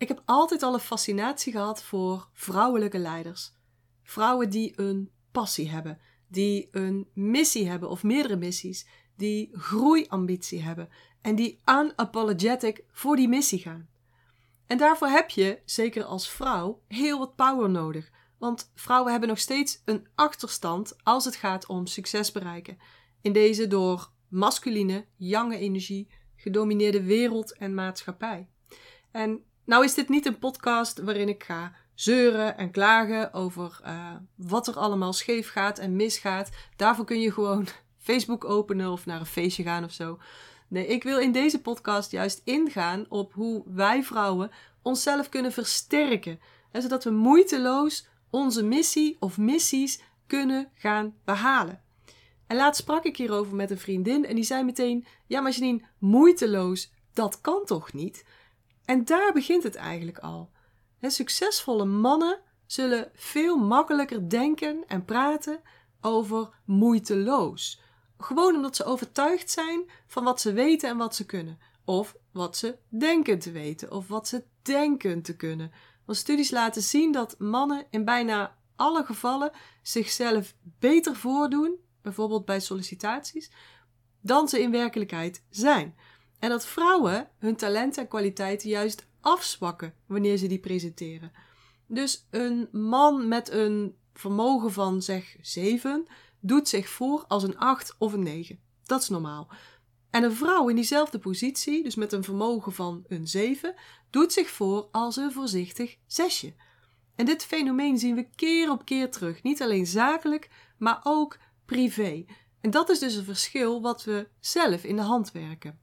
Ik heb altijd al een fascinatie gehad voor vrouwelijke leiders. Vrouwen die een passie hebben, die een missie hebben of meerdere missies, die groeiambitie hebben en die unapologetic voor die missie gaan. En daarvoor heb je, zeker als vrouw, heel wat power nodig. Want vrouwen hebben nog steeds een achterstand als het gaat om succes bereiken. In deze door masculine, jonge energie gedomineerde wereld en maatschappij. En nou is dit niet een podcast waarin ik ga zeuren en klagen over uh, wat er allemaal scheef gaat en misgaat. Daarvoor kun je gewoon Facebook openen of naar een feestje gaan of zo. Nee, ik wil in deze podcast juist ingaan op hoe wij vrouwen onszelf kunnen versterken. En zodat we moeiteloos onze missie of missies kunnen gaan behalen. En laatst sprak ik hierover met een vriendin en die zei meteen: Ja, maar Janine, moeiteloos, dat kan toch niet? En daar begint het eigenlijk al. succesvolle mannen zullen veel makkelijker denken en praten over moeiteloos. Gewoon omdat ze overtuigd zijn van wat ze weten en wat ze kunnen. Of wat ze denken te weten, of wat ze denken te kunnen. Want studies laten zien dat mannen in bijna alle gevallen zichzelf beter voordoen, bijvoorbeeld bij sollicitaties, dan ze in werkelijkheid zijn. En dat vrouwen hun talenten en kwaliteiten juist afzwakken wanneer ze die presenteren. Dus een man met een vermogen van zeg 7 doet zich voor als een 8 of een 9. Dat is normaal. En een vrouw in diezelfde positie, dus met een vermogen van een 7, doet zich voor als een voorzichtig zesje. En dit fenomeen zien we keer op keer terug, niet alleen zakelijk, maar ook privé. En dat is dus een verschil wat we zelf in de hand werken.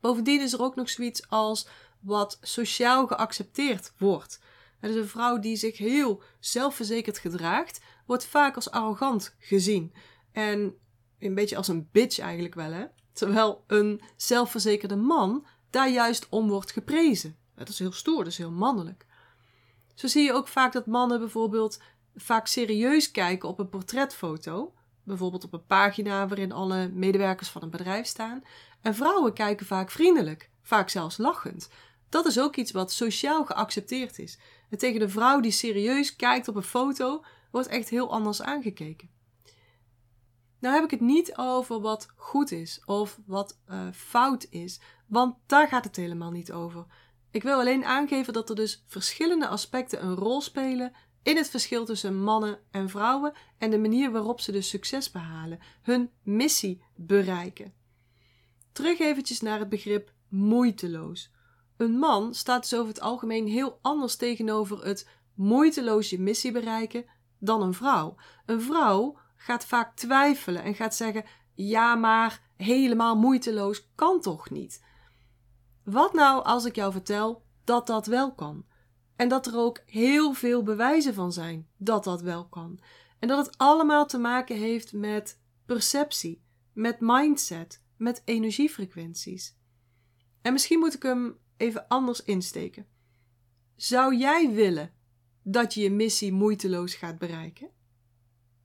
Bovendien is er ook nog zoiets als wat sociaal geaccepteerd wordt. Dus een vrouw die zich heel zelfverzekerd gedraagt, wordt vaak als arrogant gezien. En een beetje als een bitch eigenlijk wel, hè? Terwijl een zelfverzekerde man daar juist om wordt geprezen. Dat is heel stoer, dat is heel mannelijk. Zo zie je ook vaak dat mannen bijvoorbeeld vaak serieus kijken op een portretfoto. Bijvoorbeeld op een pagina waarin alle medewerkers van een bedrijf staan. En vrouwen kijken vaak vriendelijk, vaak zelfs lachend. Dat is ook iets wat sociaal geaccepteerd is. En tegen een vrouw die serieus kijkt op een foto, wordt echt heel anders aangekeken. Nou heb ik het niet over wat goed is of wat uh, fout is, want daar gaat het helemaal niet over. Ik wil alleen aangeven dat er dus verschillende aspecten een rol spelen in het verschil tussen mannen en vrouwen en de manier waarop ze dus succes behalen, hun missie bereiken. Terug eventjes naar het begrip moeiteloos. Een man staat dus over het algemeen heel anders tegenover het moeiteloos je missie bereiken dan een vrouw. Een vrouw gaat vaak twijfelen en gaat zeggen: ja, maar helemaal moeiteloos kan toch niet? Wat nou als ik jou vertel dat dat wel kan? En dat er ook heel veel bewijzen van zijn dat dat wel kan. En dat het allemaal te maken heeft met perceptie, met mindset, met energiefrequenties. En misschien moet ik hem even anders insteken. Zou jij willen dat je je missie moeiteloos gaat bereiken?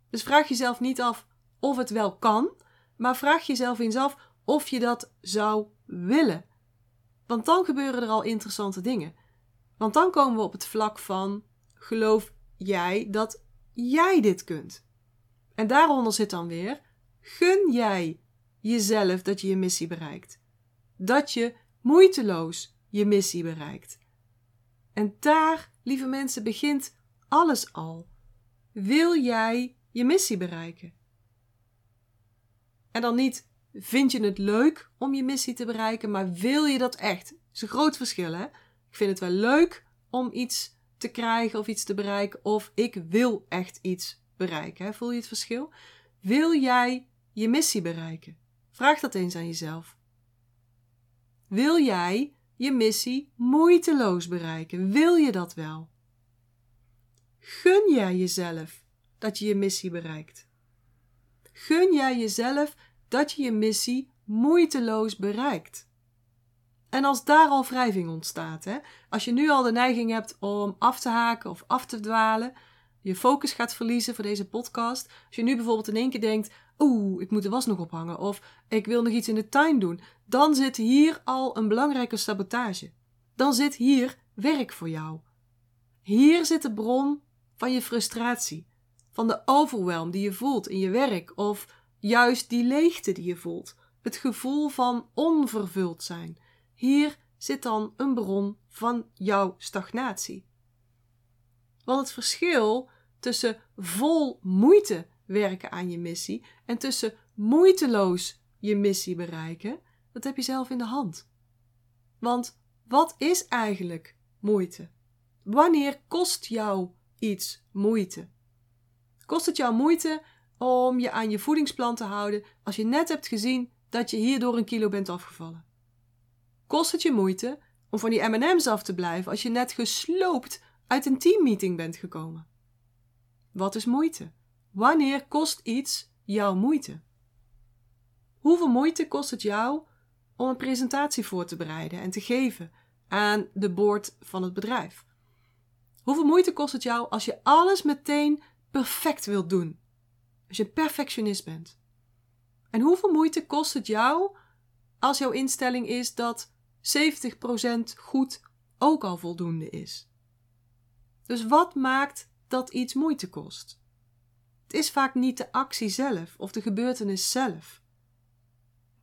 Dus vraag jezelf niet af of het wel kan, maar vraag jezelf eens af of je dat zou willen. Want dan gebeuren er al interessante dingen. Want dan komen we op het vlak van: geloof jij dat jij dit kunt? En daaronder zit dan weer: gun jij jezelf dat je je missie bereikt? Dat je moeiteloos je missie bereikt. En daar, lieve mensen, begint alles al. Wil jij je missie bereiken? En dan niet vind je het leuk om je missie te bereiken, maar wil je dat echt? Dat is een groot verschil, hè? Ik vind het wel leuk om iets te krijgen of iets te bereiken, of ik wil echt iets bereiken. Hè? Voel je het verschil? Wil jij je missie bereiken? Vraag dat eens aan jezelf. Wil jij je missie moeiteloos bereiken? Wil je dat wel? Gun jij jezelf dat je je missie bereikt? Gun jij jezelf dat je je missie moeiteloos bereikt? En als daar al wrijving ontstaat, hè, als je nu al de neiging hebt om af te haken of af te dwalen, je focus gaat verliezen voor deze podcast. Als je nu bijvoorbeeld in één keer denkt: Oeh, ik moet de was nog ophangen. Of ik wil nog iets in de tuin doen. Dan zit hier al een belangrijke sabotage. Dan zit hier werk voor jou. Hier zit de bron van je frustratie, van de overwhelm die je voelt in je werk of juist die leegte die je voelt, het gevoel van onvervuld zijn. Hier zit dan een bron van jouw stagnatie. Want het verschil tussen vol moeite werken aan je missie en tussen moeiteloos je missie bereiken, dat heb je zelf in de hand. Want wat is eigenlijk moeite? Wanneer kost jou iets moeite? Kost het jou moeite om je aan je voedingsplan te houden als je net hebt gezien dat je hierdoor een kilo bent afgevallen? Kost het je moeite om van die M&M's af te blijven als je net gesloopt uit een teammeeting bent gekomen? Wat is moeite? Wanneer kost iets jouw moeite? Hoeveel moeite kost het jou om een presentatie voor te bereiden en te geven aan de board van het bedrijf? Hoeveel moeite kost het jou als je alles meteen perfect wilt doen? Als je perfectionist bent. En hoeveel moeite kost het jou als jouw instelling is dat 70% goed ook al voldoende is? Dus wat maakt dat iets moeite kost? Het is vaak niet de actie zelf of de gebeurtenis zelf.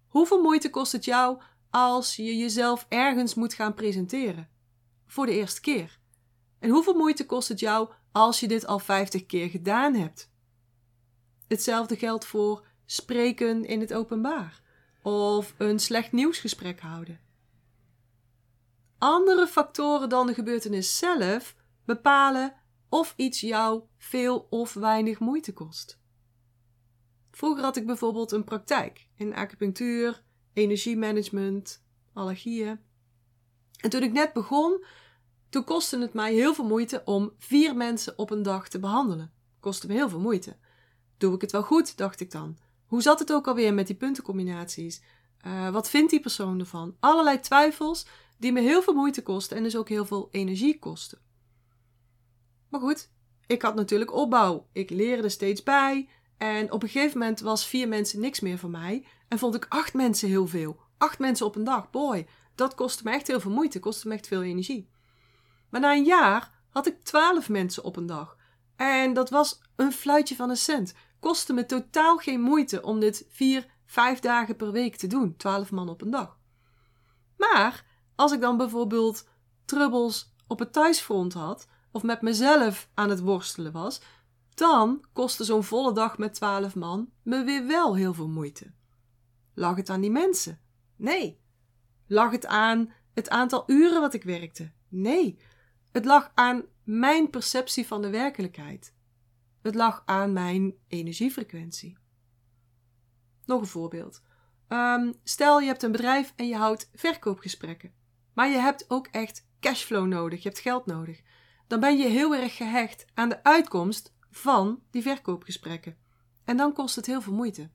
Hoeveel moeite kost het jou als je jezelf ergens moet gaan presenteren? Voor de eerste keer. En hoeveel moeite kost het jou als je dit al 50 keer gedaan hebt? Hetzelfde geldt voor spreken in het openbaar of een slecht nieuwsgesprek houden. Andere factoren dan de gebeurtenis zelf bepalen of iets jou veel of weinig moeite kost. Vroeger had ik bijvoorbeeld een praktijk in acupunctuur, energiemanagement, allergieën. En toen ik net begon, toen kostte het mij heel veel moeite om vier mensen op een dag te behandelen. Kostte me heel veel moeite. Doe ik het wel goed, dacht ik dan. Hoe zat het ook alweer met die puntencombinaties? Uh, wat vindt die persoon ervan? Allerlei twijfels die me heel veel moeite kosten en dus ook heel veel energie kosten. Maar goed, ik had natuurlijk opbouw. Ik leerde steeds bij. En op een gegeven moment was vier mensen niks meer voor mij. En vond ik acht mensen heel veel. Acht mensen op een dag. Boy, dat kostte me echt heel veel moeite. Kostte me echt veel energie. Maar na een jaar had ik twaalf mensen op een dag. En dat was een fluitje van een cent. Kostte me totaal geen moeite om dit vier, vijf dagen per week te doen. Twaalf man op een dag. Maar als ik dan bijvoorbeeld trubbels op het thuisfront had, of met mezelf aan het worstelen was, dan kostte zo'n volle dag met twaalf man me weer wel heel veel moeite. Lag het aan die mensen? Nee. Lag het aan het aantal uren wat ik werkte? Nee. Het lag aan mijn perceptie van de werkelijkheid. Het lag aan mijn energiefrequentie. Nog een voorbeeld. Um, stel je hebt een bedrijf en je houdt verkoopgesprekken. Maar je hebt ook echt cashflow nodig, je hebt geld nodig dan ben je heel erg gehecht aan de uitkomst van die verkoopgesprekken. En dan kost het heel veel moeite.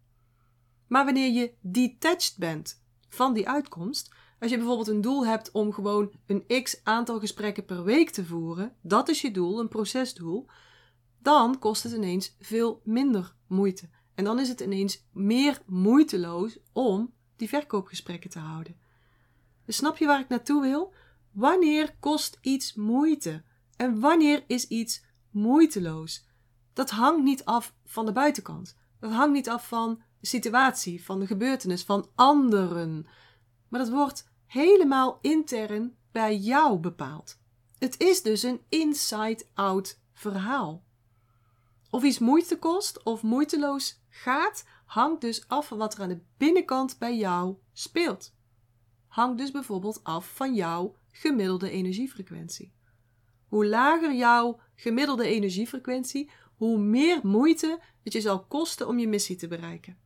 Maar wanneer je detached bent van die uitkomst, als je bijvoorbeeld een doel hebt om gewoon een x aantal gesprekken per week te voeren, dat is je doel, een procesdoel, dan kost het ineens veel minder moeite. En dan is het ineens meer moeiteloos om die verkoopgesprekken te houden. Dus snap je waar ik naartoe wil? Wanneer kost iets moeite? En wanneer is iets moeiteloos? Dat hangt niet af van de buitenkant. Dat hangt niet af van de situatie, van de gebeurtenis, van anderen. Maar dat wordt helemaal intern bij jou bepaald. Het is dus een inside-out verhaal. Of iets moeite kost of moeiteloos gaat, hangt dus af van wat er aan de binnenkant bij jou speelt. Hangt dus bijvoorbeeld af van jouw gemiddelde energiefrequentie. Hoe lager jouw gemiddelde energiefrequentie, hoe meer moeite het je zal kosten om je missie te bereiken.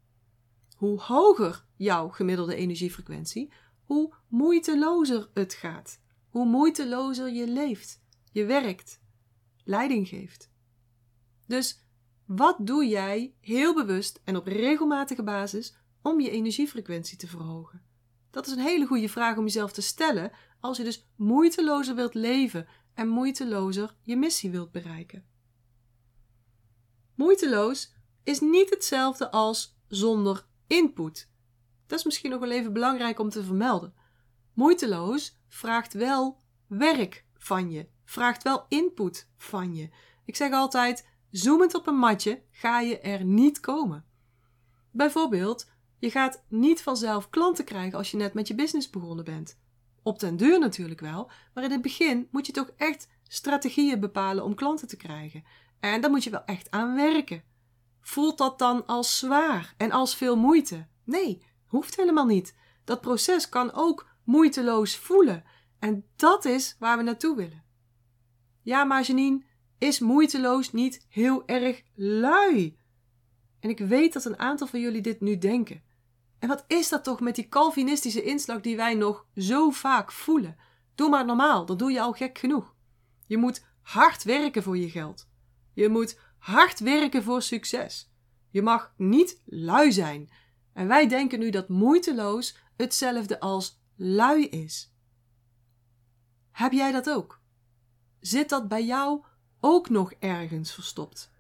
Hoe hoger jouw gemiddelde energiefrequentie, hoe moeitelozer het gaat. Hoe moeitelozer je leeft, je werkt, leiding geeft. Dus wat doe jij heel bewust en op regelmatige basis om je energiefrequentie te verhogen? Dat is een hele goede vraag om jezelf te stellen als je dus moeitelozer wilt leven en moeitelozer je missie wilt bereiken. Moeiteloos is niet hetzelfde als zonder input. Dat is misschien nog wel even belangrijk om te vermelden. Moeiteloos vraagt wel werk van je, vraagt wel input van je. Ik zeg altijd: zoemend op een matje ga je er niet komen. Bijvoorbeeld, je gaat niet vanzelf klanten krijgen als je net met je business begonnen bent. Op den duur natuurlijk wel, maar in het begin moet je toch echt strategieën bepalen om klanten te krijgen. En daar moet je wel echt aan werken. Voelt dat dan als zwaar en als veel moeite? Nee, hoeft helemaal niet. Dat proces kan ook moeiteloos voelen. En dat is waar we naartoe willen. Ja, maar is moeiteloos niet heel erg lui? En ik weet dat een aantal van jullie dit nu denken. En wat is dat toch met die Calvinistische inslag die wij nog zo vaak voelen? Doe maar normaal, dan doe je al gek genoeg. Je moet hard werken voor je geld. Je moet hard werken voor succes. Je mag niet lui zijn. En wij denken nu dat moeiteloos hetzelfde als lui is. Heb jij dat ook? Zit dat bij jou ook nog ergens verstopt?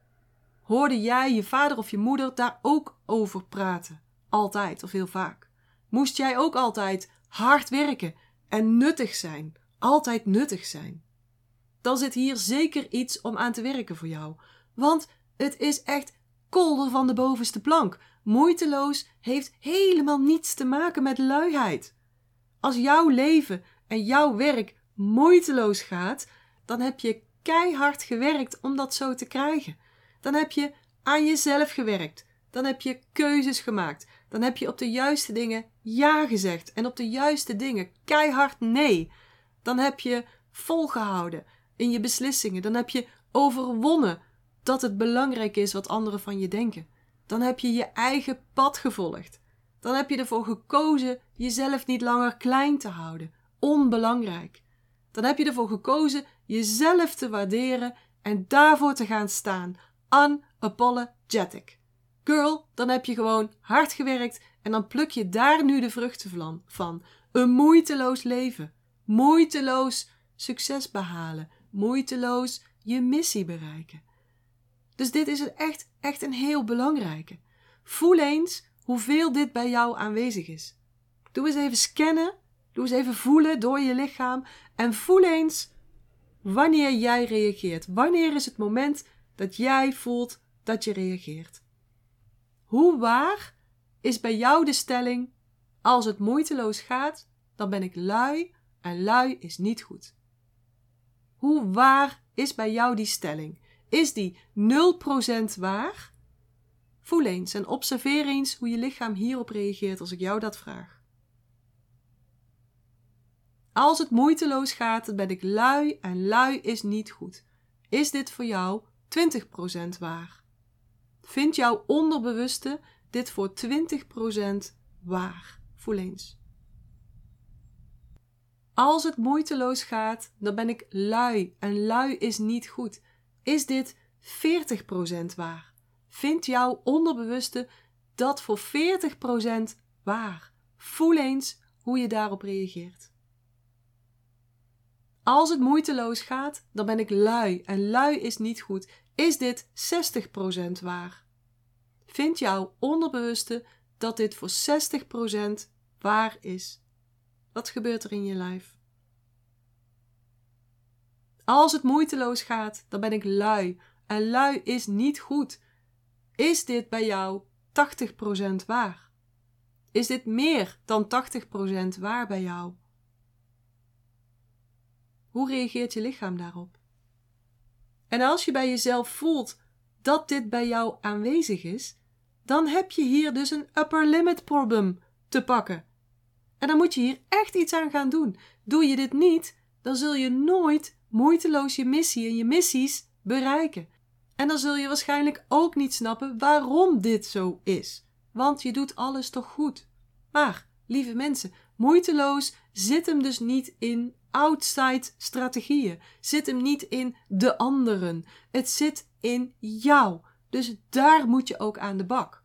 Hoorde jij je vader of je moeder daar ook over praten? Altijd of heel vaak. Moest jij ook altijd hard werken en nuttig zijn? Altijd nuttig zijn? Dan zit hier zeker iets om aan te werken voor jou. Want het is echt kolder van de bovenste plank. Moeiteloos heeft helemaal niets te maken met luiheid. Als jouw leven en jouw werk moeiteloos gaat, dan heb je keihard gewerkt om dat zo te krijgen. Dan heb je aan jezelf gewerkt. Dan heb je keuzes gemaakt. Dan heb je op de juiste dingen ja gezegd en op de juiste dingen keihard nee. Dan heb je volgehouden in je beslissingen. Dan heb je overwonnen dat het belangrijk is wat anderen van je denken. Dan heb je je eigen pad gevolgd. Dan heb je ervoor gekozen jezelf niet langer klein te houden, onbelangrijk. Dan heb je ervoor gekozen jezelf te waarderen en daarvoor te gaan staan, unapologetic. Girl, dan heb je gewoon hard gewerkt en dan pluk je daar nu de vruchten van. Een moeiteloos leven. Moeiteloos succes behalen. Moeiteloos je missie bereiken. Dus dit is echt, echt een heel belangrijke. Voel eens hoeveel dit bij jou aanwezig is. Doe eens even scannen. Doe eens even voelen door je lichaam. En voel eens wanneer jij reageert. Wanneer is het moment dat jij voelt dat je reageert? Hoe waar is bij jou de stelling: als het moeiteloos gaat, dan ben ik lui en lui is niet goed? Hoe waar is bij jou die stelling? Is die 0% waar? Voel eens en observeer eens hoe je lichaam hierop reageert als ik jou dat vraag. Als het moeiteloos gaat, dan ben ik lui en lui is niet goed. Is dit voor jou 20% waar? Vindt jouw onderbewuste dit voor 20% waar? Voel eens. Als het moeiteloos gaat, dan ben ik lui en lui is niet goed. Is dit 40% waar? Vindt jouw onderbewuste dat voor 40% waar? Voel eens hoe je daarop reageert. Als het moeiteloos gaat, dan ben ik lui en lui is niet goed. Is dit 60% waar? Vindt jouw onderbewuste dat dit voor 60% waar is? Wat gebeurt er in je lijf? Als het moeiteloos gaat, dan ben ik lui. En lui is niet goed. Is dit bij jou 80% waar? Is dit meer dan 80% waar bij jou? Hoe reageert je lichaam daarop? En als je bij jezelf voelt dat dit bij jou aanwezig is, dan heb je hier dus een upper limit problem te pakken. En dan moet je hier echt iets aan gaan doen. Doe je dit niet, dan zul je nooit moeiteloos je missie en je missies bereiken. En dan zul je waarschijnlijk ook niet snappen waarom dit zo is. Want je doet alles toch goed. Maar, lieve mensen, moeiteloos zit hem dus niet in outside strategieën. Zit hem niet in de anderen. Het zit in jou. Dus daar moet je ook aan de bak.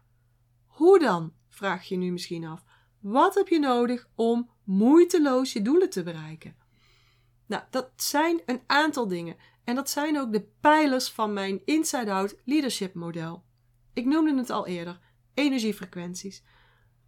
Hoe dan? Vraag je nu misschien af. Wat heb je nodig om moeiteloos je doelen te bereiken? Nou, dat zijn een aantal dingen. En dat zijn ook de pijlers van mijn Inside Out Leadership model. Ik noemde het al eerder: energiefrequenties.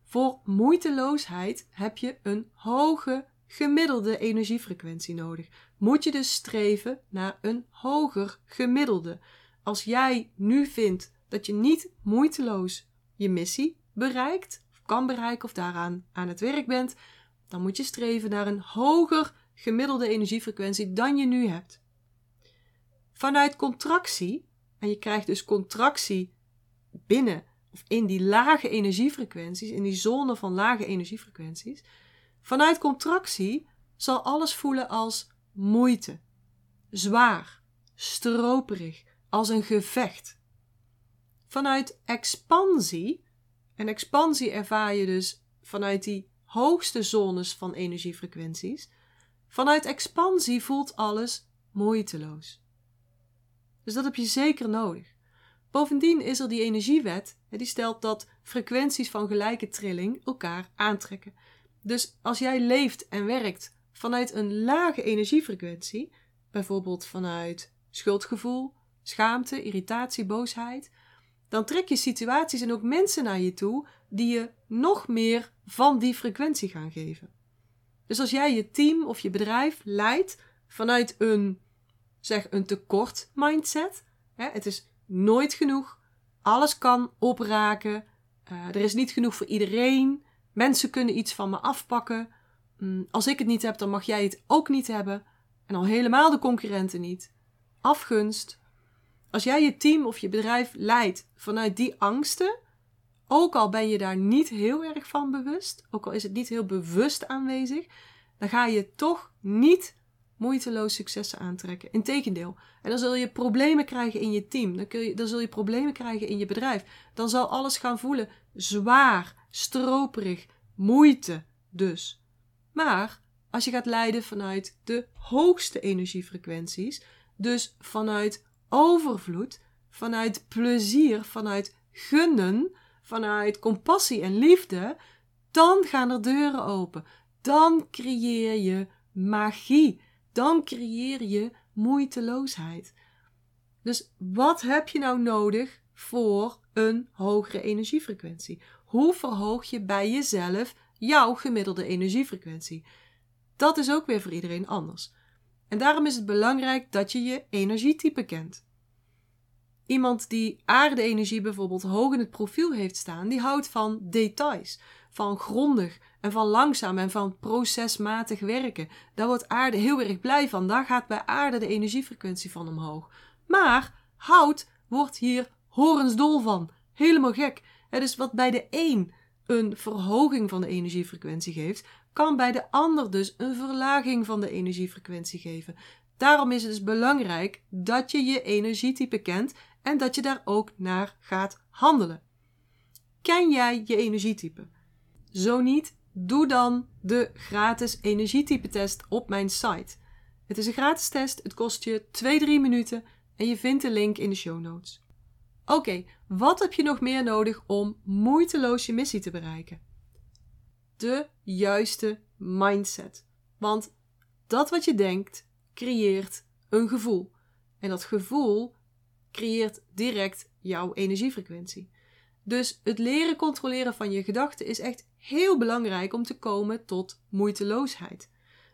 Voor moeiteloosheid heb je een hoge gemiddelde energiefrequentie nodig. Moet je dus streven naar een hoger gemiddelde. Als jij nu vindt dat je niet moeiteloos je missie bereikt, of kan bereiken, of daaraan aan het werk bent, dan moet je streven naar een hoger gemiddelde energiefrequentie dan je nu hebt. Vanuit contractie, en je krijgt dus contractie binnen of in die lage energiefrequenties, in die zone van lage energiefrequenties, vanuit contractie zal alles voelen als moeite, zwaar, stroperig, als een gevecht. Vanuit expansie, en expansie ervaar je dus vanuit die hoogste zones van energiefrequenties, vanuit expansie voelt alles moeiteloos. Dus dat heb je zeker nodig. Bovendien is er die energiewet, die stelt dat frequenties van gelijke trilling elkaar aantrekken. Dus als jij leeft en werkt vanuit een lage energiefrequentie, bijvoorbeeld vanuit schuldgevoel, schaamte, irritatie, boosheid, dan trek je situaties en ook mensen naar je toe die je nog meer van die frequentie gaan geven. Dus als jij je team of je bedrijf leidt vanuit een, zeg, een tekort mindset, hè, het is nooit genoeg, alles kan opraken, uh, er is niet genoeg voor iedereen, mensen kunnen iets van me afpakken, mm, als ik het niet heb, dan mag jij het ook niet hebben, en al helemaal de concurrenten niet. Afgunst. Als jij je team of je bedrijf leidt vanuit die angsten, ook al ben je daar niet heel erg van bewust, ook al is het niet heel bewust aanwezig, dan ga je toch niet moeiteloos successen aantrekken. Integendeel. En dan zul je problemen krijgen in je team. Dan, kun je, dan zul je problemen krijgen in je bedrijf. Dan zal alles gaan voelen zwaar, stroperig, moeite dus. Maar als je gaat leiden vanuit de hoogste energiefrequenties, dus vanuit overvloed, vanuit plezier, vanuit gunnen, vanuit compassie en liefde, dan gaan er deuren open. Dan creëer je magie. Dan creëer je moeiteloosheid. Dus wat heb je nou nodig voor een hogere energiefrequentie? Hoe verhoog je bij jezelf jouw gemiddelde energiefrequentie? Dat is ook weer voor iedereen anders. En daarom is het belangrijk dat je je energietype kent. Iemand die aarde-energie bijvoorbeeld hoog in het profiel heeft staan, die houdt van details, van grondig en van langzaam en van procesmatig werken. Daar wordt aarde heel erg blij van. Daar gaat bij aarde de energiefrequentie van omhoog. Maar hout wordt hier horensdol van. Helemaal gek. Het is wat bij de een een verhoging van de energiefrequentie geeft, kan bij de ander dus een verlaging van de energiefrequentie geven. Daarom is het dus belangrijk dat je je energietype kent en dat je daar ook naar gaat handelen. Ken jij je energietype? Zo niet, doe dan de gratis energietype test op mijn site. Het is een gratis test, het kost je 2-3 minuten en je vindt de link in de show notes. Oké, wat heb je nog meer nodig om moeiteloos je missie te bereiken? De juiste mindset. Want dat wat je denkt, creëert een gevoel. En dat gevoel creëert direct jouw energiefrequentie. Dus het leren controleren van je gedachten is echt heel belangrijk om te komen tot moeiteloosheid.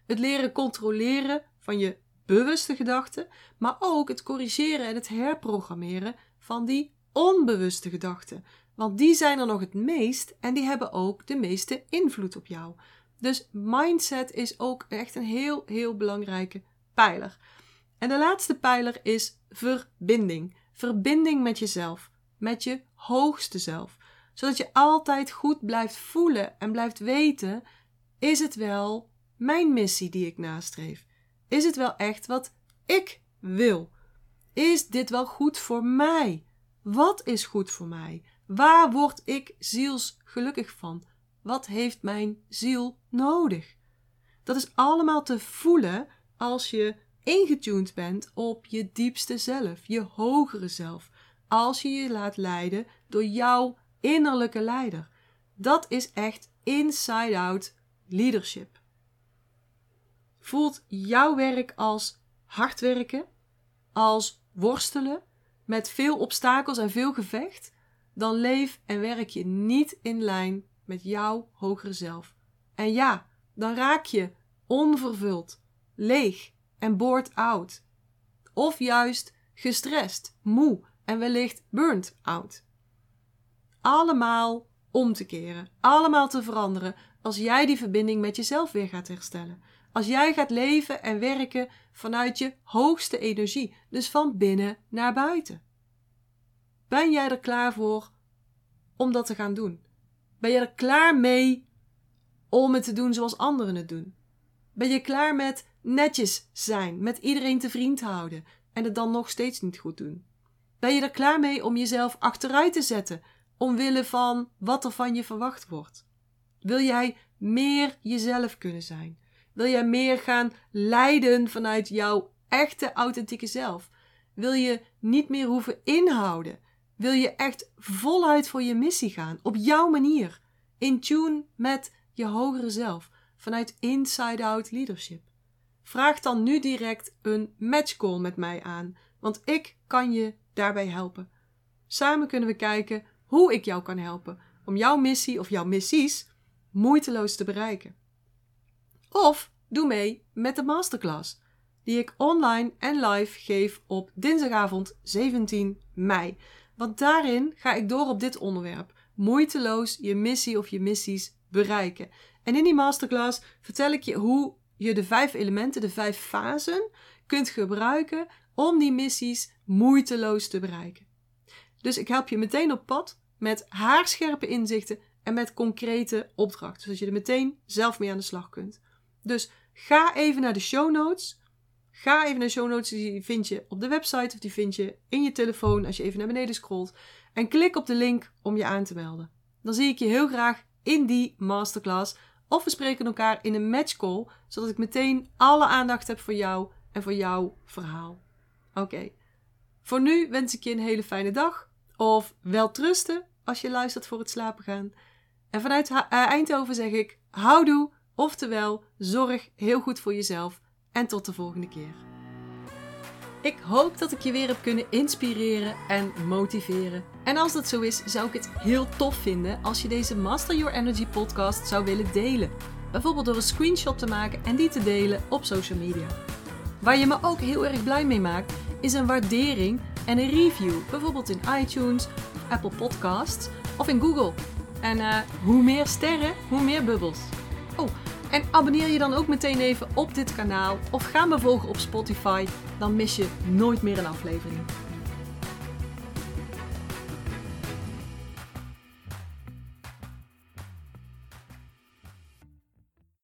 Het leren controleren van je bewuste gedachten, maar ook het corrigeren en het herprogrammeren van die onbewuste gedachten. Want die zijn er nog het meest en die hebben ook de meeste invloed op jou. Dus mindset is ook echt een heel, heel belangrijke pijler. En de laatste pijler is verbinding. Verbinding met jezelf, met je hoogste zelf. Zodat je altijd goed blijft voelen en blijft weten: is het wel mijn missie die ik nastreef? Is het wel echt wat ik wil? Is dit wel goed voor mij? Wat is goed voor mij? Waar word ik zielsgelukkig van? Wat heeft mijn ziel nodig? Dat is allemaal te voelen als je ingetuned bent op je diepste zelf, je hogere zelf. Als je je laat leiden door jouw innerlijke leider. Dat is echt inside-out leadership. Voelt jouw werk als hard werken, als worstelen, met veel obstakels en veel gevecht, dan leef en werk je niet in lijn met jouw hogere zelf. En ja, dan raak je onvervuld, leeg en bored out. Of juist gestrest, moe en wellicht burnt out. Allemaal om te keren, allemaal te veranderen als jij die verbinding met jezelf weer gaat herstellen. Als jij gaat leven en werken vanuit je hoogste energie, dus van binnen naar buiten. Ben jij er klaar voor om dat te gaan doen? Ben je er klaar mee om het te doen zoals anderen het doen? Ben je klaar met netjes zijn, met iedereen te vriend houden en het dan nog steeds niet goed doen? Ben je er klaar mee om jezelf achteruit te zetten omwille van wat er van je verwacht wordt? Wil jij meer jezelf kunnen zijn? Wil jij meer gaan leiden vanuit jouw echte authentieke zelf? Wil je niet meer hoeven inhouden? Wil je echt voluit voor je missie gaan, op jouw manier, in tune met je hogere zelf, vanuit inside-out leadership? Vraag dan nu direct een matchcall met mij aan, want ik kan je daarbij helpen. Samen kunnen we kijken hoe ik jou kan helpen om jouw missie of jouw missies moeiteloos te bereiken. Of doe mee met de masterclass die ik online en live geef op dinsdagavond 17 mei. Want daarin ga ik door op dit onderwerp: moeiteloos je missie of je missies bereiken. En in die masterclass vertel ik je hoe je de vijf elementen, de vijf fasen, kunt gebruiken om die missies moeiteloos te bereiken. Dus ik help je meteen op pad met haarscherpe inzichten en met concrete opdrachten, zodat je er meteen zelf mee aan de slag kunt. Dus ga even naar de show notes. Ga even naar de show notes, die vind je op de website of die vind je in je telefoon als je even naar beneden scrolt. En klik op de link om je aan te melden. Dan zie ik je heel graag in die masterclass. Of we spreken elkaar in een matchcall, zodat ik meteen alle aandacht heb voor jou en voor jouw verhaal. Oké. Voor nu wens ik je een hele fijne dag. Of wel trusten als je luistert voor het slapen gaan. En vanuit uh, Eindhoven zeg ik houdoe, oftewel zorg heel goed voor jezelf en tot de volgende keer. Ik hoop dat ik je weer heb kunnen inspireren en motiveren. En als dat zo is, zou ik het heel tof vinden als je deze Master Your Energy podcast zou willen delen. Bijvoorbeeld door een screenshot te maken en die te delen op social media. Waar je me ook heel erg blij mee maakt, is een waardering en een review. Bijvoorbeeld in iTunes, Apple Podcasts of in Google. En uh, hoe meer sterren, hoe meer bubbels. Oh, en abonneer je dan ook meteen even op dit kanaal of ga me volgen op Spotify. Dan mis je nooit meer een aflevering.